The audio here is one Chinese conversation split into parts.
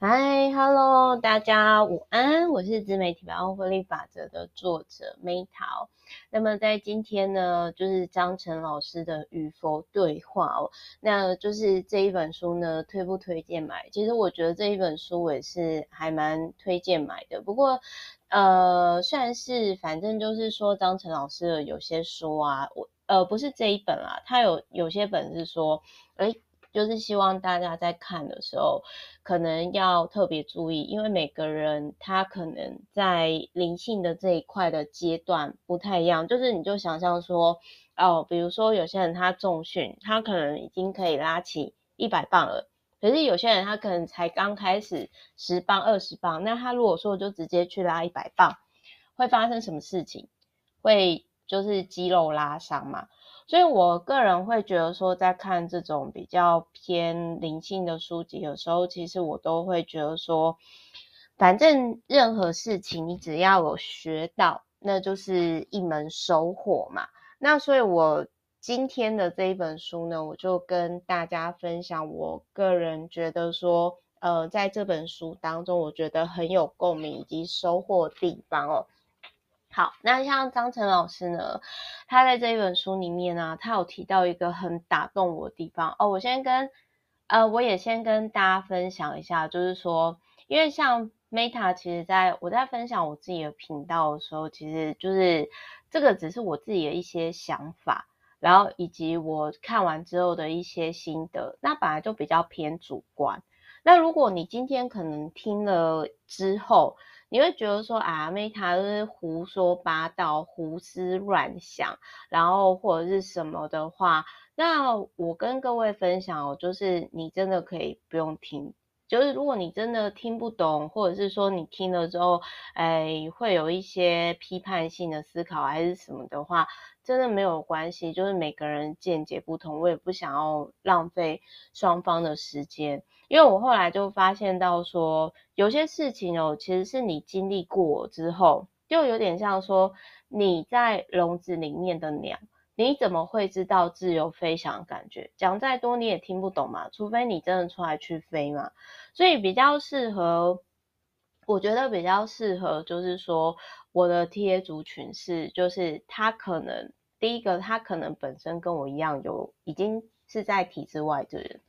嗨，Hello，大家午安，我是自媒体百万获利法则的作者 Meta。那么在今天呢，就是张晨老师的与佛对话哦，那就是这一本书呢，推不推荐买？其实我觉得这一本书我也是还蛮推荐买的。不过，呃，算是反正就是说张晨老师的有些书啊，我呃不是这一本啦，他有有些本是说，诶就是希望大家在看的时候，可能要特别注意，因为每个人他可能在灵性的这一块的阶段不太一样。就是你就想象说，哦，比如说有些人他重训，他可能已经可以拉起一百磅了，可是有些人他可能才刚开始十磅、二十磅，那他如果说就直接去拉一百磅，会发生什么事情？会就是肌肉拉伤嘛。所以我个人会觉得说，在看这种比较偏灵性的书籍的时候，其实我都会觉得说，反正任何事情你只要有学到，那就是一门收获嘛。那所以我今天的这一本书呢，我就跟大家分享我个人觉得说，呃，在这本书当中，我觉得很有共鸣以及收获地方哦。好，那像张晨老师呢，他在这一本书里面呢、他有提到一个很打动我的地方哦。我先跟呃，我也先跟大家分享一下，就是说，因为像 Meta，其实在我在分享我自己的频道的时候，其实就是这个只是我自己的一些想法，然后以及我看完之后的一些心得，那本来就比较偏主观。那如果你今天可能听了之后，你会觉得说啊，Meta 是胡说八道、胡思乱想，然后或者是什么的话，那我跟各位分享哦，就是你真的可以不用听。就是如果你真的听不懂，或者是说你听了之后，哎，会有一些批判性的思考还是什么的话，真的没有关系。就是每个人见解不同，我也不想要浪费双方的时间。因为我后来就发现到说，有些事情哦，其实是你经历过之后，就有点像说你在笼子里面的鸟，你怎么会知道自由飞翔感觉？讲再多你也听不懂嘛，除非你真的出来去飞嘛。所以比较适合，我觉得比较适合，就是说我的 TA 族群是，就是他可能第一个，他可能本身跟我一样有已经是在体制外的人。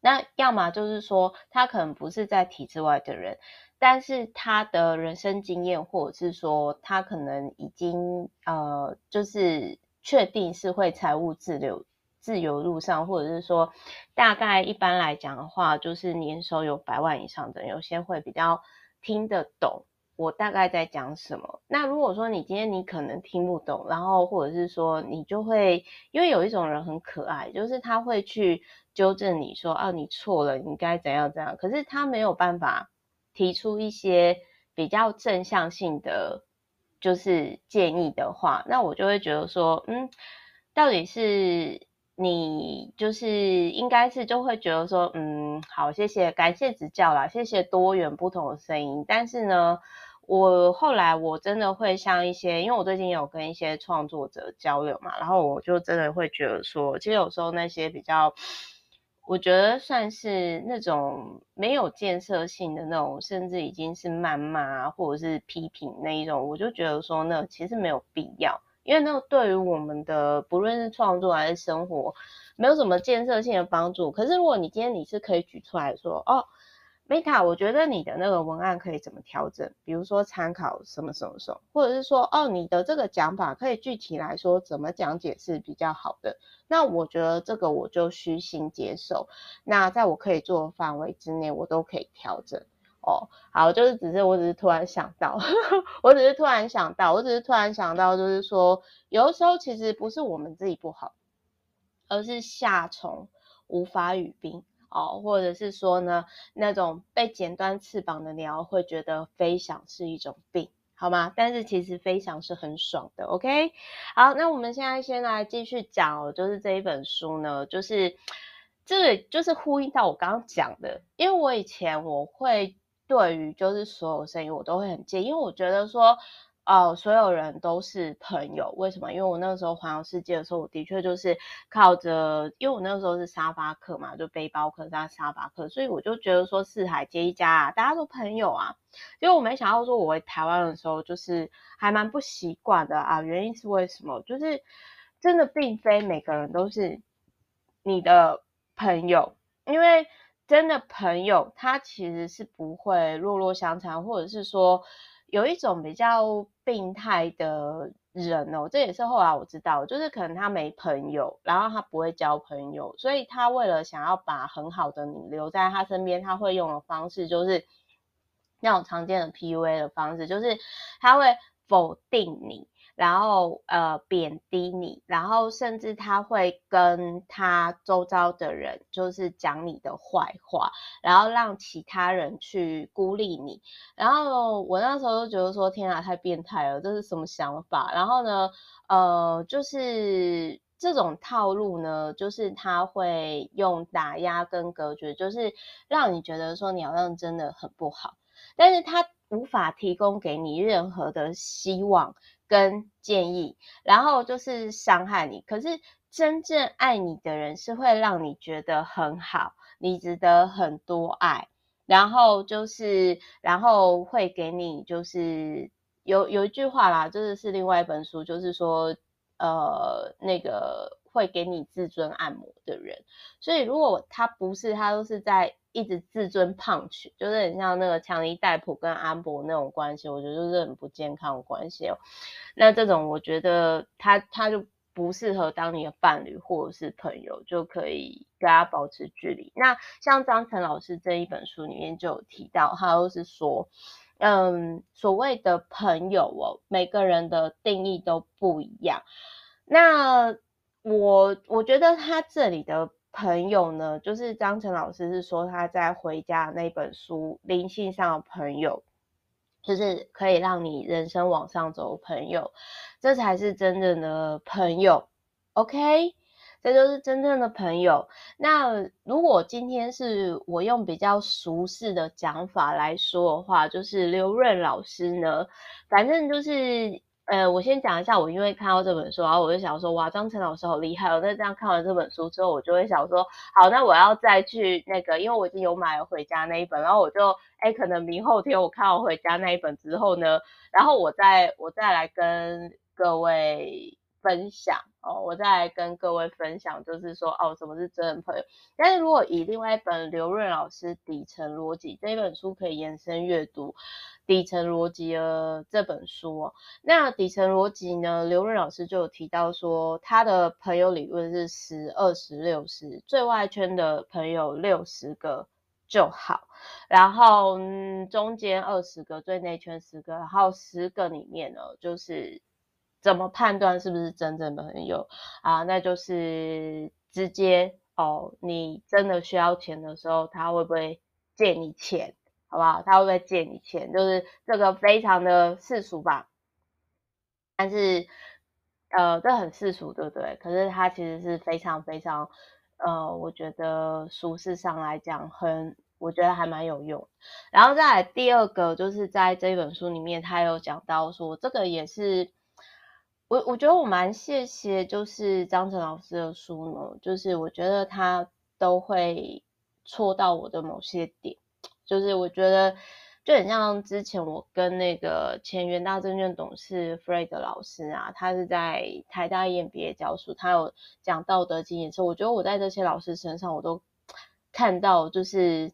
那要么就是说，他可能不是在体制外的人，但是他的人生经验，或者是说他可能已经呃，就是确定是会财务自由自由路上，或者是说大概一般来讲的话，就是年收有百万以上的，有些会比较听得懂我大概在讲什么。那如果说你今天你可能听不懂，然后或者是说你就会，因为有一种人很可爱，就是他会去。纠正你说啊，你错了，你该怎样怎样。可是他没有办法提出一些比较正向性的，就是建议的话，那我就会觉得说，嗯，到底是你就是应该是就会觉得说，嗯，好，谢谢，感谢指教啦，谢谢多元不同的声音。但是呢，我后来我真的会像一些，因为我最近有跟一些创作者交流嘛，然后我就真的会觉得说，其实有时候那些比较。我觉得算是那种没有建设性的那种，甚至已经是谩骂或者是批评那一种，我就觉得说那其实没有必要，因为那对于我们的不论是创作还是生活，没有什么建设性的帮助。可是如果你今天你是可以举出来说，哦。Meta，我觉得你的那个文案可以怎么调整？比如说参考什么什么什么，或者是说，哦，你的这个讲法可以具体来说怎么讲解是比较好的？那我觉得这个我就虚心接受。那在我可以做的范围之内，我都可以调整。哦，好，就是只是我只是突然想到，我只是突然想到，我只是突然想到，就是说，有的时候其实不是我们自己不好，而是夏虫无法语冰。哦，或者是说呢，那种被剪断翅膀的鸟会觉得飞翔是一种病，好吗？但是其实飞翔是很爽的，OK？好，那我们现在先来继续讲，就是这一本书呢，就是这个就是呼应到我刚刚讲的，因为我以前我会对于就是所有声音我都会很介意，因为我觉得说。哦，所有人都是朋友，为什么？因为我那个时候环游世界的时候，我的确就是靠着，因为我那个时候是沙发客嘛，就背包客加沙发客，所以我就觉得说四海皆一家啊，大家都朋友啊。因为我没想到说我回台湾的时候，就是还蛮不习惯的啊。原因是为什么？就是真的并非每个人都是你的朋友，因为真的朋友他其实是不会落落相残，或者是说。有一种比较病态的人哦，这也是后来我知道，就是可能他没朋友，然后他不会交朋友，所以他为了想要把很好的你留在他身边，他会用的方式就是那种常见的 PUA 的方式，就是他会否定你。然后呃贬低你，然后甚至他会跟他周遭的人就是讲你的坏话，然后让其他人去孤立你。然后我那时候就觉得说，天啊，太变态了，这是什么想法？然后呢，呃，就是这种套路呢，就是他会用打压跟隔绝，就是让你觉得说你好像真的很不好，但是他无法提供给你任何的希望。跟建议，然后就是伤害你。可是真正爱你的人是会让你觉得很好，你值得很多爱。然后就是，然后会给你，就是有有一句话啦，就是是另外一本书，就是说，呃，那个会给你自尊按摩的人。所以如果他不是，他都是在。一直自尊 punch，就是很像那个强尼戴普跟安博那种关系，我觉得就是很不健康的关系哦。那这种我觉得他他就不适合当你的伴侣或者是朋友，就可以跟他保持距离。那像张晨老师这一本书里面就有提到，他都是说，嗯，所谓的朋友哦，每个人的定义都不一样。那我我觉得他这里的。朋友呢，就是张晨老师是说他在回家那本书灵性上的朋友，就是可以让你人生往上走朋友，这才是真正的朋友。OK，这就是真正的朋友。那如果今天是我用比较俗世的讲法来说的话，就是刘润老师呢，反正就是。呃，我先讲一下，我因为看到这本书，然后我就想说，哇，张晨老师好厉害哦。那这样看完这本书之后，我就会想说，好，那我要再去那个，因为我已经有买了回家那一本，然后我就，哎，可能明后天我看完回家那一本之后呢，然后我再我再来跟各位分享哦，我再来跟各位分享，就是说，哦，什么是真人朋友？但是如果以另外一本刘润老师《底层逻辑》这一本书可以延伸阅读。底层逻辑的这本书哦，那底层逻辑呢？刘润老师就有提到说，他的朋友理论是十、二十、六十，最外圈的朋友六十个就好，然后嗯，中间二十个，最内圈十个，然后十个里面呢，就是怎么判断是不是真正的朋友啊？那就是直接哦，你真的需要钱的时候，他会不会借你钱？好不好？他会不会借你钱？就是这个非常的世俗吧，但是呃，这很世俗，对不对？可是他其实是非常非常呃，我觉得俗世上来讲很，我觉得还蛮有用。然后再来第二个，就是在这本书里面，他有讲到说，这个也是我我觉得我蛮谢谢，就是张晨老师的书呢，就是我觉得他都会戳到我的某些点。就是我觉得就很像之前我跟那个前元大证券董事 Fred 老师啊，他是在台大 EMBA 教书，他有讲道德经也是。我觉得我在这些老师身上，我都看到就是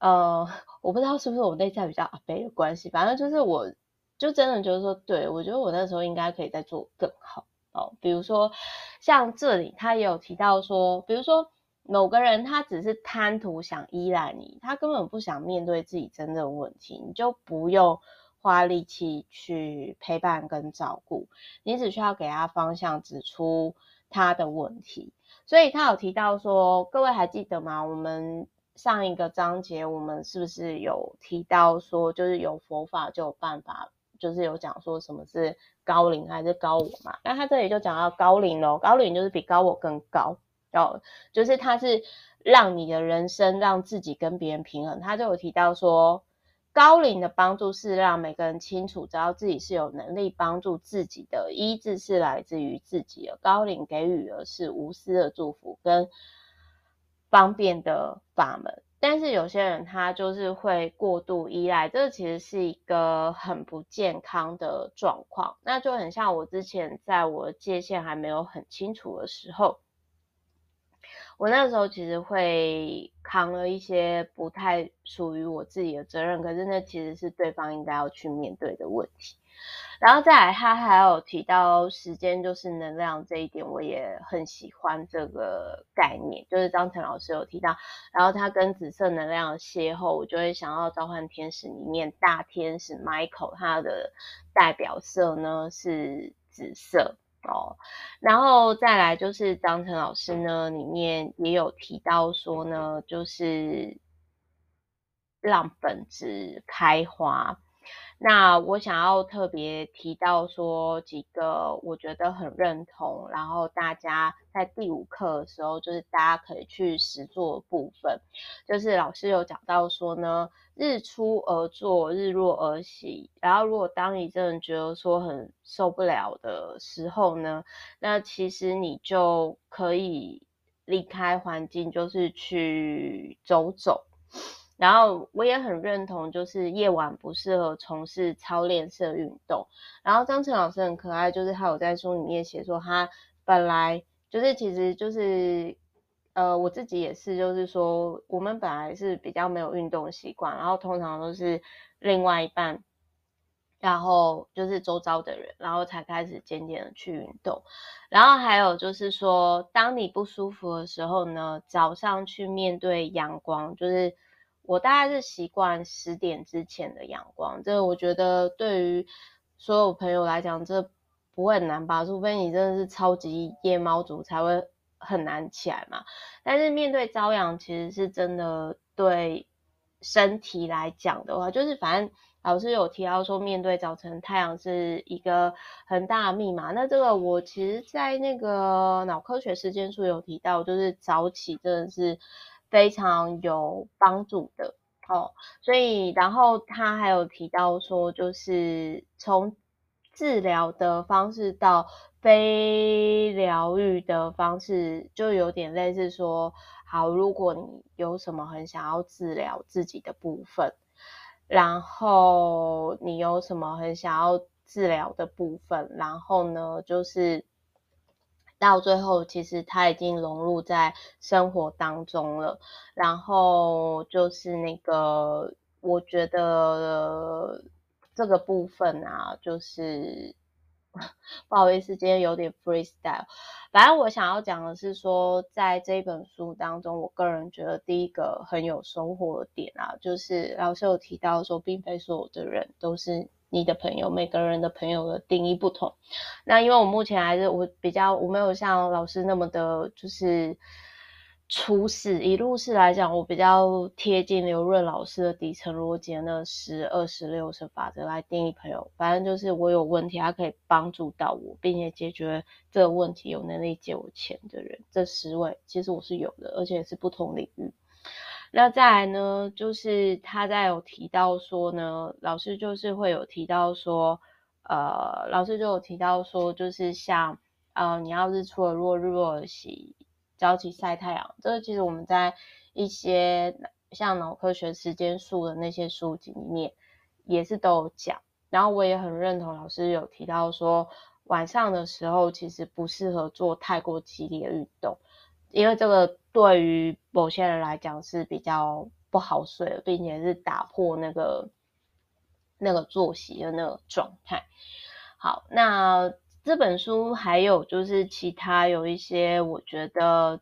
呃，我不知道是不是我内在比较阿伯的关系，反正就是我就真的觉得说，对，我觉得我那时候应该可以再做更好哦。比如说像这里他也有提到说，比如说。某个人他只是贪图想依赖你，他根本不想面对自己真正的问题，你就不用花力气去陪伴跟照顾，你只需要给他方向，指出他的问题。所以他有提到说，各位还记得吗？我们上一个章节我们是不是有提到说，就是有佛法就有办法，就是有讲说什么是高灵还是高我嘛？那他这里就讲到高灵咯，高灵就是比高我更高。哦，就是他是让你的人生让自己跟别人平衡，他就有提到说，高灵的帮助是让每个人清楚，知道自己是有能力帮助自己的，医治是来自于自己的。高灵给予的是无私的祝福跟方便的法门。但是有些人他就是会过度依赖，这其实是一个很不健康的状况。那就很像我之前在我界限还没有很清楚的时候，我那时候其实会扛了一些不太属于我自己的责任，可是那其实是对方应该要去面对的问题。然后再来，他还有提到时间就是能量这一点，我也很喜欢这个概念。就是张晨老师有提到，然后他跟紫色能量邂逅，我就会想要召唤天使里面大天使 Michael，他的代表色呢是紫色哦。然后再来就是张晨老师呢里面也有提到说呢，就是让本质开花。那我想要特别提到说几个我觉得很认同，然后大家在第五课的时候，就是大家可以去实作的部分，就是老师有讲到说呢，日出而作，日落而息。然后如果当你真的觉得说很受不了的时候呢，那其实你就可以离开环境，就是去走走。然后我也很认同，就是夜晚不适合从事操练式运动。然后张晨老师很可爱，就是他有在书里面写说，他本来就是其实就是呃我自己也是，就是说我们本来是比较没有运动习惯，然后通常都是另外一半，然后就是周遭的人，然后才开始渐渐的去运动。然后还有就是说，当你不舒服的时候呢，早上去面对阳光，就是。我大概是习惯十点之前的阳光，这我觉得对于所有朋友来讲，这不会很难吧？除非你真的是超级夜猫族才会很难起来嘛。但是面对朝阳，其实是真的对身体来讲的话，就是反正老师有提到说，面对早晨太阳是一个很大的密码。那这个我其实在那个脑科学时间书有提到，就是早起真的是。非常有帮助的哦，所以然后他还有提到说，就是从治疗的方式到非疗愈的方式，就有点类似说，好，如果你有什么很想要治疗自己的部分，然后你有什么很想要治疗的部分，然后呢，就是。到最后，其实他已经融入在生活当中了。然后就是那个，我觉得这个部分啊，就是 不好意思，今天有点 freestyle。反正我想要讲的是说，在这本书当中，我个人觉得第一个很有收获的点啊，就是老师有提到说，并非所有的人都是。你的朋友，每个人的朋友的定义不同。那因为我目前还是我比较，我没有像老师那么的，就是初试一路试来讲，我比较贴近刘润老师的底层逻辑那十二十六十法则来定义朋友。反正就是我有问题，他可以帮助到我，并且解决这个问题，有能力借我钱的人，这十位其实我是有的，而且是不同领域。那再来呢，就是他在有提到说呢，老师就是会有提到说，呃，老师就有提到说，就是像呃，你要日出而落，日落而息，早起晒太阳，这个其实我们在一些像脑科学时间数的那些书籍里面也是都有讲。然后我也很认同老师有提到说，晚上的时候其实不适合做太过激烈的运动。因为这个对于某些人来讲是比较不好睡的，并且是打破那个那个作息的那个状态。好，那这本书还有就是其他有一些，我觉得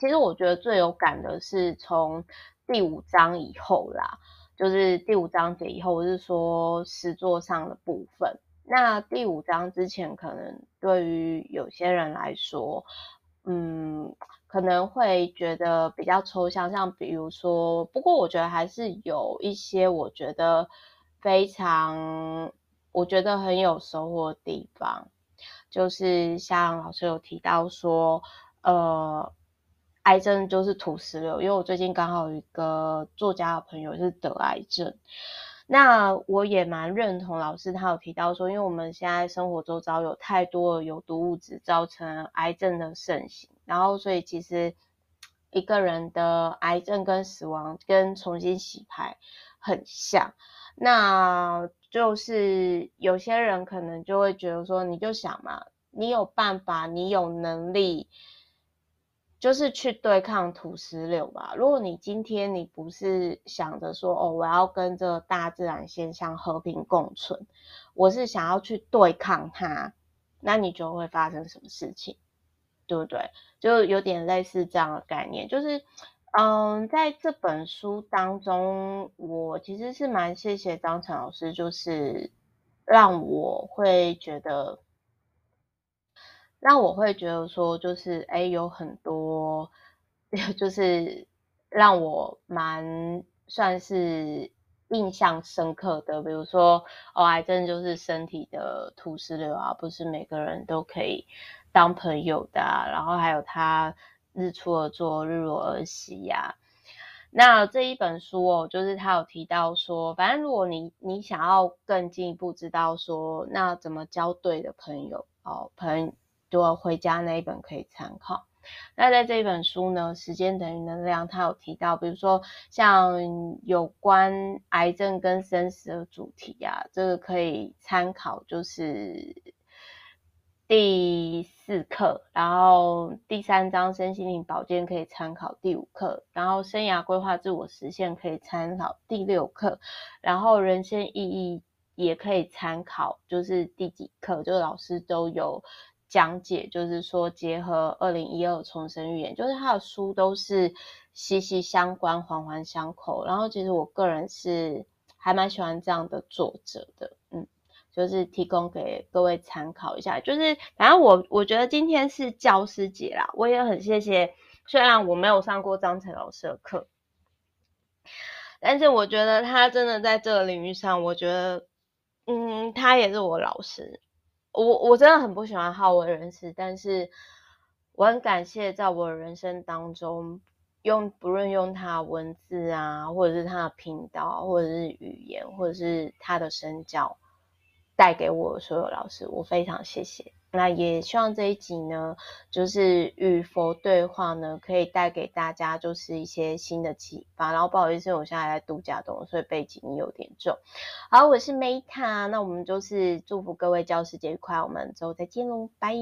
其实我觉得最有感的是从第五章以后啦，就是第五章节以后，我是说诗作上的部分。那第五章之前，可能对于有些人来说，嗯。可能会觉得比较抽象，像比如说，不过我觉得还是有一些我觉得非常，我觉得很有收获的地方，就是像老师有提到说，呃，癌症就是土石流，因为我最近刚好有一个作家的朋友是得癌症，那我也蛮认同老师他有提到说，因为我们现在生活周遭有太多的有毒物质造成癌症的盛行，然后所以其实一个人的癌症跟死亡跟重新洗牌很像，那就是有些人可能就会觉得说，你就想嘛，你有办法，你有能力。就是去对抗土石流吧。如果你今天你不是想着说哦，我要跟这大自然现象和平共存，我是想要去对抗它，那你就会发生什么事情，对不对？就有点类似这样的概念。就是，嗯，在这本书当中，我其实是蛮谢谢张晨老师，就是让我会觉得。让我会觉得说，就是哎，有很多，就是让我蛮算是印象深刻的，比如说，哦，癌症就是身体的土石流啊，不是每个人都可以当朋友的。然后还有他日出而作，日落而息呀。那这一本书哦，就是他有提到说，反正如果你你想要更进一步知道说，那怎么交对的朋友哦，朋友。就回家那一本可以参考。那在这一本书呢，时间等于能量，他有提到，比如说像有关癌症跟生死的主题啊，这个可以参考，就是第四课，然后第三章身心灵保健可以参考第五课，然后生涯规划自我实现可以参考第六课，然后人生意义也可以参考，就是第几课，就老师都有。讲解就是说，结合二零一二重生预言，就是他的书都是息息相关、环环相扣。然后，其实我个人是还蛮喜欢这样的作者的，嗯，就是提供给各位参考一下。就是反正我我觉得今天是教师节啦，我也很谢谢。虽然我没有上过张晨老师的课，但是我觉得他真的在这个领域上，我觉得，嗯，他也是我老师。我我真的很不喜欢好为人师，但是我很感谢在我人生当中，用不论用他的文字啊，或者是他的频道，或者是语言，或者是他的身教，带给我所有老师，我非常谢谢。那也希望这一集呢，就是与佛对话呢，可以带给大家就是一些新的启发。然后不好意思，我现在在度假中，所以背景音有点重。好，我是 Meta，那我们就是祝福各位教师节愉快，我们之后再见喽，拜。